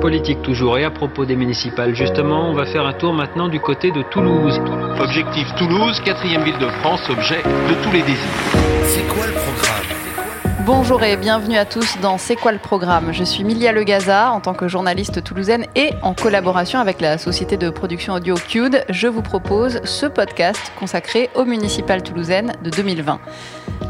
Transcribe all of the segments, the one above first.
Politique toujours et à propos des municipales, justement, on va faire un tour maintenant du côté de Toulouse. Objectif Toulouse, quatrième ville de France, objet de tous les désirs. C'est quoi le programme? Bonjour et bienvenue à tous dans C'est quoi le programme? Je suis Milia Legaza en tant que journaliste toulousaine et en collaboration avec la société de production audio Cude, je vous propose ce podcast consacré aux municipales toulousaines de 2020.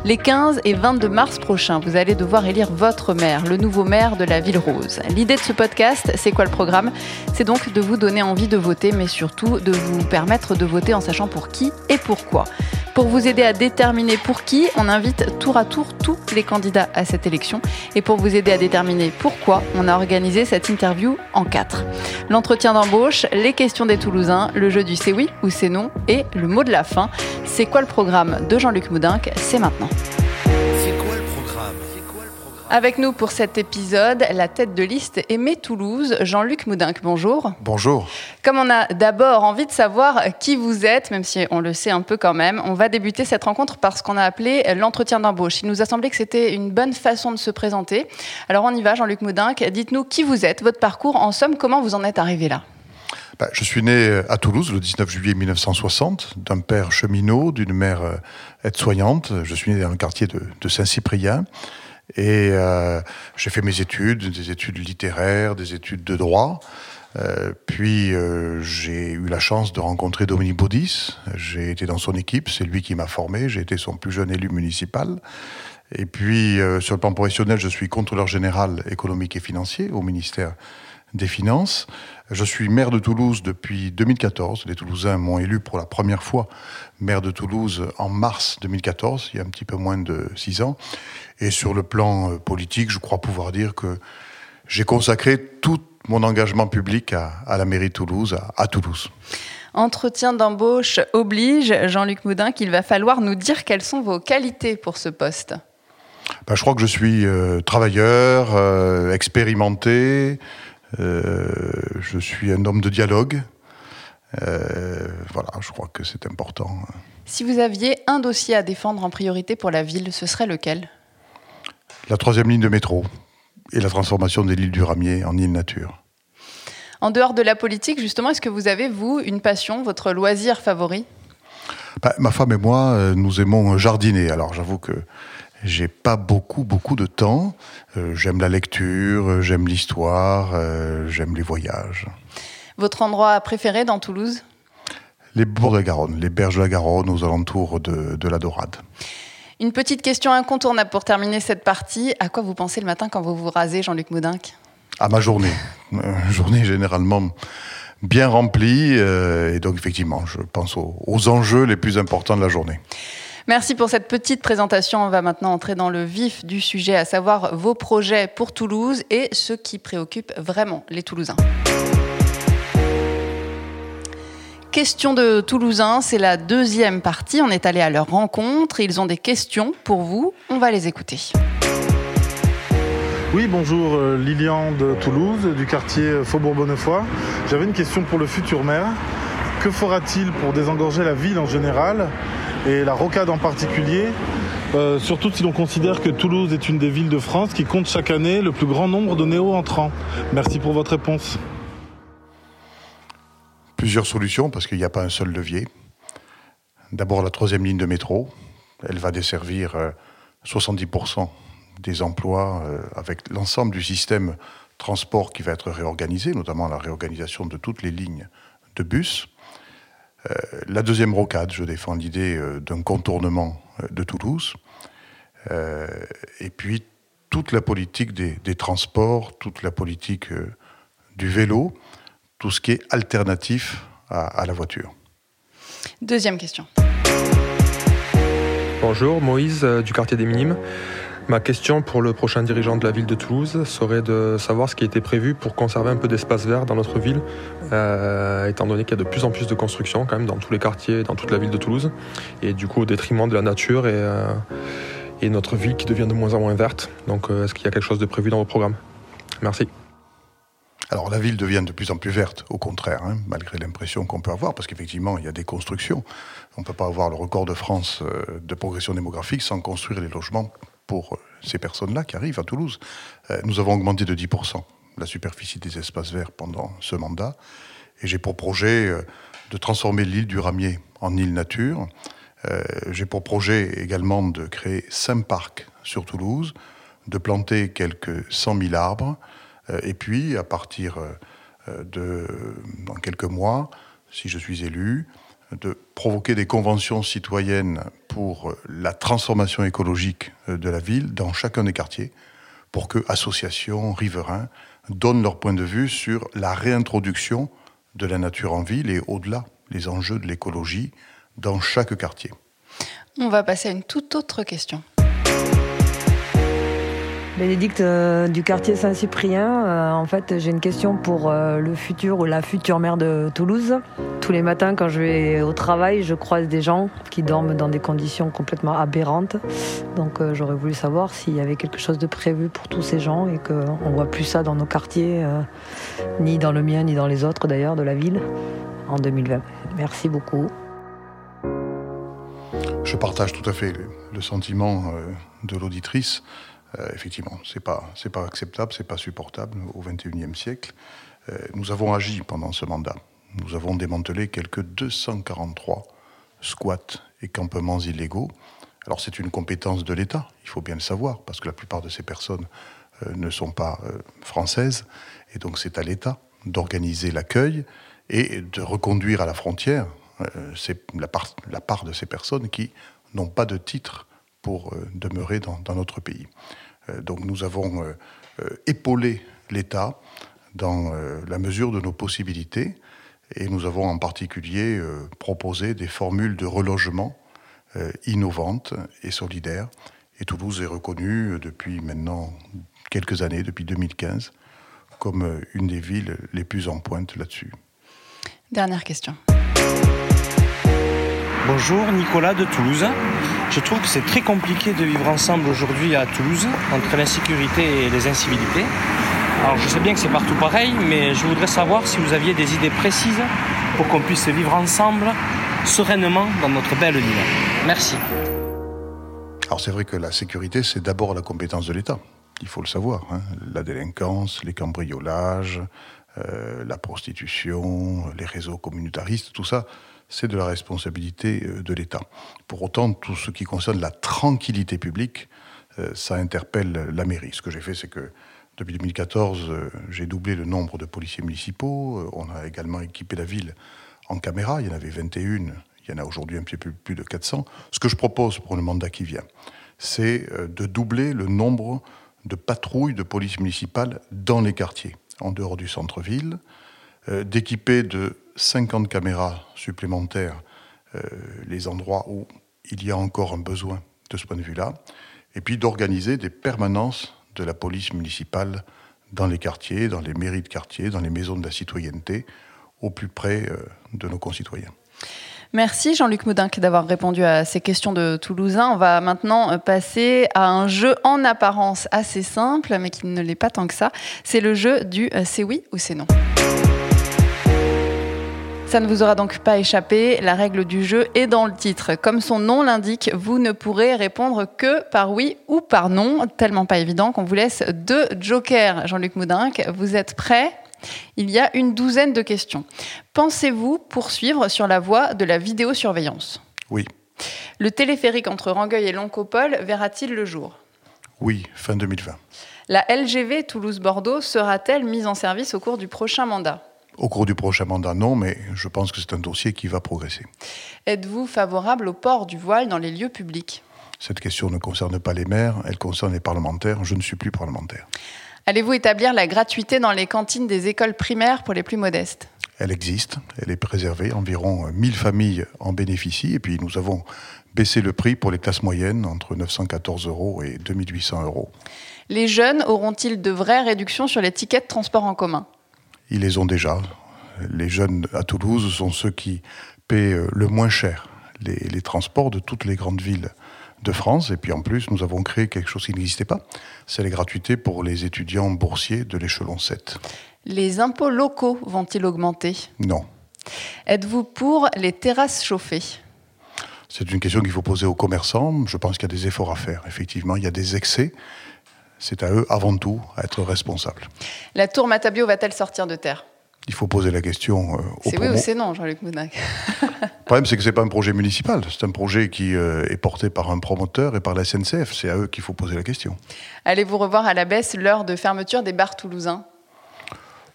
Les 15 et 22 mars prochains, vous allez devoir élire votre maire, le nouveau maire de la ville rose. L'idée de ce podcast, c'est quoi le programme? C'est donc de vous donner envie de voter, mais surtout de vous permettre de voter en sachant pour qui et pourquoi. Pour vous aider à déterminer pour qui, on invite tour à tour tous les candidats à cette élection. Et pour vous aider à déterminer pourquoi, on a organisé cette interview en quatre. L'entretien d'embauche, les questions des Toulousains, le jeu du c'est oui ou c'est non et le mot de la fin. C'est quoi le programme de Jean-Luc Moudinque C'est maintenant. Avec nous pour cet épisode, la tête de liste Aimé Toulouse, Jean-Luc Moudinque. Bonjour. Bonjour. Comme on a d'abord envie de savoir qui vous êtes, même si on le sait un peu quand même, on va débuter cette rencontre par ce qu'on a appelé l'entretien d'embauche. Il nous a semblé que c'était une bonne façon de se présenter. Alors on y va, Jean-Luc Moudinque. Dites-nous qui vous êtes, votre parcours, en somme, comment vous en êtes arrivé là? Bah, je suis né à Toulouse le 19 juillet 1960, d'un père cheminot, d'une mère euh, aide-soignante. Je suis né dans le quartier de, de Saint-Cyprien. Et euh, j'ai fait mes études, des études littéraires, des études de droit. Euh, puis euh, j'ai eu la chance de rencontrer Dominique Baudis. J'ai été dans son équipe, c'est lui qui m'a formé. J'ai été son plus jeune élu municipal. Et puis euh, sur le plan professionnel, je suis contrôleur général économique et financier au ministère des Finances. Je suis maire de Toulouse depuis 2014. Les Toulousains m'ont élu pour la première fois maire de Toulouse en mars 2014, il y a un petit peu moins de six ans. Et sur le plan euh, politique, je crois pouvoir dire que j'ai consacré tout mon engagement public à, à la mairie de Toulouse, à, à Toulouse. Entretien d'embauche oblige, Jean-Luc Moudin, qu'il va falloir nous dire quelles sont vos qualités pour ce poste. Ben, je crois que je suis euh, travailleur, euh, expérimenté, je suis un homme de dialogue. Euh, voilà, je crois que c'est important. Si vous aviez un dossier à défendre en priorité pour la ville, ce serait lequel? La troisième ligne de métro et la transformation de l'île du Ramier en île nature. En dehors de la politique, justement, est-ce que vous avez, vous, une passion, votre loisir favori? Ben, ma femme et moi, euh, nous aimons jardiner. Alors j'avoue que j'ai pas beaucoup, beaucoup de temps. Euh, j'aime la lecture, euh, j'aime l'histoire, euh, j'aime les voyages. Votre endroit préféré dans Toulouse? Les bords de la Garonne, les berges de la Garonne aux alentours de, de la Dorade. Une petite question incontournable pour terminer cette partie. À quoi vous pensez le matin quand vous vous rasez, Jean-Luc Moudinque À ma journée. Euh, journée généralement bien remplie. euh, et donc effectivement, je pense aux, aux enjeux les plus importants de la journée. Merci pour cette petite présentation. On va maintenant entrer dans le vif du sujet, à savoir vos projets pour Toulouse et ce qui préoccupe vraiment les Toulousains. Question de Toulousains, c'est la deuxième partie. On est allé à leur rencontre. Ils ont des questions pour vous. On va les écouter. Oui, bonjour, euh, Lilian de Toulouse, du quartier Faubourg-Bonnefoy. J'avais une question pour le futur maire. Que fera-t-il pour désengorger la ville en général et la rocade en particulier euh, Surtout si l'on considère que Toulouse est une des villes de France qui compte chaque année le plus grand nombre de néo-entrants. Merci pour votre réponse. Plusieurs solutions parce qu'il n'y a pas un seul levier. D'abord la troisième ligne de métro. Elle va desservir euh, 70% des emplois euh, avec l'ensemble du système transport qui va être réorganisé, notamment la réorganisation de toutes les lignes de bus. Euh, la deuxième rocade, je défends l'idée euh, d'un contournement euh, de Toulouse. Euh, et puis toute la politique des, des transports, toute la politique euh, du vélo, tout ce qui est alternatif à, à la voiture. Deuxième question. Bonjour, Moïse euh, du quartier des Minimes. Ma question pour le prochain dirigeant de la ville de Toulouse serait de savoir ce qui été prévu pour conserver un peu d'espace vert dans notre ville, euh, étant donné qu'il y a de plus en plus de constructions quand même dans tous les quartiers, dans toute la ville de Toulouse, et du coup au détriment de la nature et, euh, notre ville qui devient de moins en moins verte. Donc euh, est-ce qu'il y a quelque chose de prévu dans vos programmes Merci. Alors la ville devient de plus en plus verte, au contraire, hein, malgré l'impression qu'on peut avoir, parce qu'effectivement, il y a des constructions. On ne peut pas avoir le record de France de progression démographique sans construire les logements pour euh, ces personnes-là qui arrivent à Toulouse. Euh, nous avons augmenté de 10% la superficie des espaces verts pendant ce mandat. Et j'ai pour projet euh, de transformer l'île du Ramier en île nature. J'ai pour projet également de créer cinq parcs sur Toulouse, de planter quelques 100 000 arbres, et puis à partir de, dans quelques mois, si je suis élu, de provoquer des conventions citoyennes pour la transformation écologique de la ville dans chacun des quartiers, pour que associations, riverains donnent leur point de vue sur la réintroduction de la nature en ville et au-delà, les enjeux de l'écologie dans chaque quartier. On va passer à une toute autre question. Bénédicte euh, du quartier Saint-Cyprien. Euh, en fait, j'ai une question pour euh, le futur ou la future maire de Toulouse. Tous les matins, quand je vais au travail, je croise des gens qui dorment dans des conditions complètement aberrantes. Donc, j'aurais voulu savoir s'il y avait quelque chose de prévu pour tous ces gens et qu'on ne voit plus ça dans nos quartiers, ni dans le mien, ni dans les autres d'ailleurs de la ville, en 2020. Merci beaucoup. Je partage tout à fait le, sentiment de l'auditrice. Euh, effectivement, c'est pas pas acceptable, c'est pas supportable au XXIe siècle. Euh, nous avons agi pendant ce mandat. Nous avons démantelé quelques 243 squats et campements illégaux. Alors c'est une compétence de l'État, il faut bien le savoir, parce que la plupart de ces personnes euh, ne sont pas françaises, et donc c'est à l'État d'organiser l'accueil et de reconduire à la frontière la part de ces personnes qui n'ont pas de titre pour euh, demeurer dans, dans notre pays. Euh, donc nous avons euh, épaulé l'État dans la mesure de nos possibilités et nous avons en particulier proposé des formules de relogement innovantes et solidaires. Et Toulouse est reconnue depuis maintenant quelques années, depuis 2015, comme une des villes les plus en pointe là-dessus. Dernière question. Bonjour, Nicolas de Toulouse. Je trouve que c'est très compliqué de vivre ensemble aujourd'hui à Toulouse, entre l'insécurité et les incivilités. Alors je sais bien que c'est partout pareil, mais je voudrais savoir si vous aviez des idées précises pour qu'on puisse vivre ensemble sereinement dans notre belle ville. Merci. Alors c'est vrai que la sécurité, c'est d'abord la compétence de l'État. Il faut le savoir. hein. La délinquance, les cambriolages, euh, la prostitution, les réseaux communautaristes, tout ça, c'est de la responsabilité euh, de l'État. Pour autant, tout ce qui concerne la tranquillité publique, euh, ça interpelle la mairie. Ce que j'ai fait, c'est que depuis 2014, euh, j'ai doublé le nombre de policiers municipaux. On a également équipé la ville en caméras. Il y en avait 21. Il y en a aujourd'hui un peu plus de 400. Ce que je propose pour le mandat qui vient, c'est de doubler le nombre de patrouilles de police municipale dans les quartiers, en dehors du centre-ville, d'équiper de 50 caméras supplémentaires euh, les endroits où il y a encore un besoin de ce point de vue-là, et puis d'organiser des permanences de la police municipale dans les quartiers, dans les mairies de quartier, dans les maisons de la citoyenneté, au plus près euh, de nos concitoyens. Merci Jean-Luc Moudinque d'avoir répondu à ces questions de Toulousains. On va maintenant euh, passer à un jeu en apparence assez simple, mais qui ne l'est pas tant que ça. C'est le jeu du euh, c'est oui ou c'est non. Ça ne vous aura donc pas échappé, la règle du jeu est dans le titre. Comme son nom l'indique, vous ne pourrez répondre que par oui ou par non. Tellement pas évident qu'on vous laisse deux jokers. Jean-Luc Moudinque, vous êtes prêt Il y a une douzaine de questions. Pensez-vous poursuivre sur la voie de la vidéosurveillance? Oui, Le téléphérique entre Rangueil et Loncopole verra-t-il le jour? Oui, fin 2020. La LGV Toulouse-Bordeaux sera-t-elle mise en service au cours du prochain mandat? Au cours du prochain mandat, non, mais je pense que c'est un dossier qui va progresser. Êtes-vous favorable au port du voile dans les lieux publics? Cette question ne concerne pas les maires, elle concerne les parlementaires. Je ne suis plus parlementaire. Allez-vous établir la gratuité dans les cantines des écoles primaires pour les plus modestes? Elle existe, elle est préservée, environ euh, 1000 familles en bénéficient, et puis nous avons baissé le prix pour les classes moyennes entre 914 euros et 2800 euros. Les jeunes auront-ils de vraies réductions sur les tickets de transport en commun? Ils les ont déjà. Les jeunes à Toulouse sont ceux qui paient euh, le moins cher les, les transports de toutes les grandes villes de France. Et puis en plus, nous avons créé quelque chose qui n'existait pas. C'est les gratuités pour les étudiants boursiers de l'échelon 7. Les impôts locaux vont-ils augmenter? Non. Êtes-vous pour les terrasses chauffées? C'est une question qu'il faut poser aux commerçants. Je pense qu'il y a des efforts à faire. Effectivement, il y a des excès. C'est à eux avant tout à être responsables. La tour Matabio va-t-elle sortir de terre? Il faut poser la question euh, C'est oui ou c'est non, Jean-Luc Moudac Le problème, c'est que c'est pas un projet municipal, c'est un projet qui euh, est porté par un promoteur et par la SNCF. C'est à eux qu'il faut poser la question. Allez-vous revoir à la baisse l'heure de fermeture des bars toulousains?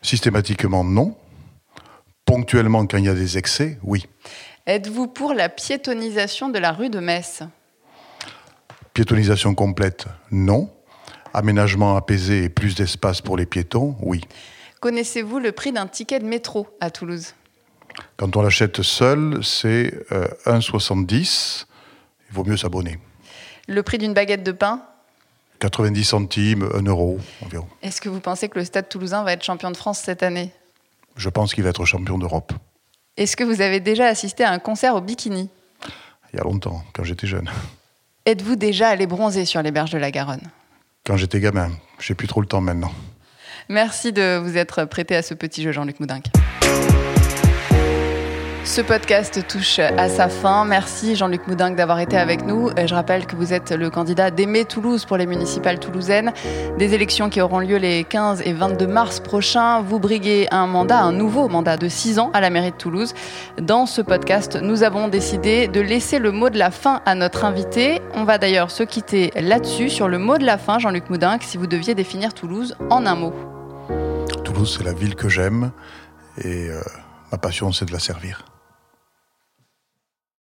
Systématiquement, non. Ponctuellement, quand il y a des excès, oui. Êtes-vous pour la piétonisation de la rue de Metz? Piétonisation complète, non. Aménagement apaisé et plus d'espace pour les piétons, oui. Connaissez-vous le prix d'un ticket de métro à Toulouse? Quand on l'achète seul, c'est euh, 1,70. Il vaut mieux s'abonner. Le prix d'une baguette de pain? 90 centimes, 1 euro environ. Est-ce que vous pensez que le Stade toulousain va être champion de France cette année? Je pense qu'il va être champion d'Europe. Est-ce que vous avez déjà assisté à un concert au bikini? Il y a longtemps, quand j'étais jeune. Êtes-vous déjà allé bronzer sur les berges de la Garonne? Quand j'étais gamin. J'ai plus trop le temps maintenant. Merci de vous être prêté à ce petit jeu, Jean-Luc Moudinque. Ce podcast touche à sa fin. Merci Jean-Luc Moudinque d'avoir été avec nous. Je rappelle que vous êtes le candidat d'Aimer Toulouse pour les municipales toulousaines. Des élections qui auront lieu les 15 et 22 mars prochains. Vous briguez un mandat, un nouveau mandat de 6 ans à la mairie de Toulouse. Dans ce podcast, nous avons décidé de laisser le mot de la fin à notre invité. On va d'ailleurs se quitter là-dessus, sur le mot de la fin, Jean-Luc Moudinque, si vous deviez définir Toulouse en un mot. Toulouse, c'est la ville que j'aime et euh, ma passion, c'est de la servir.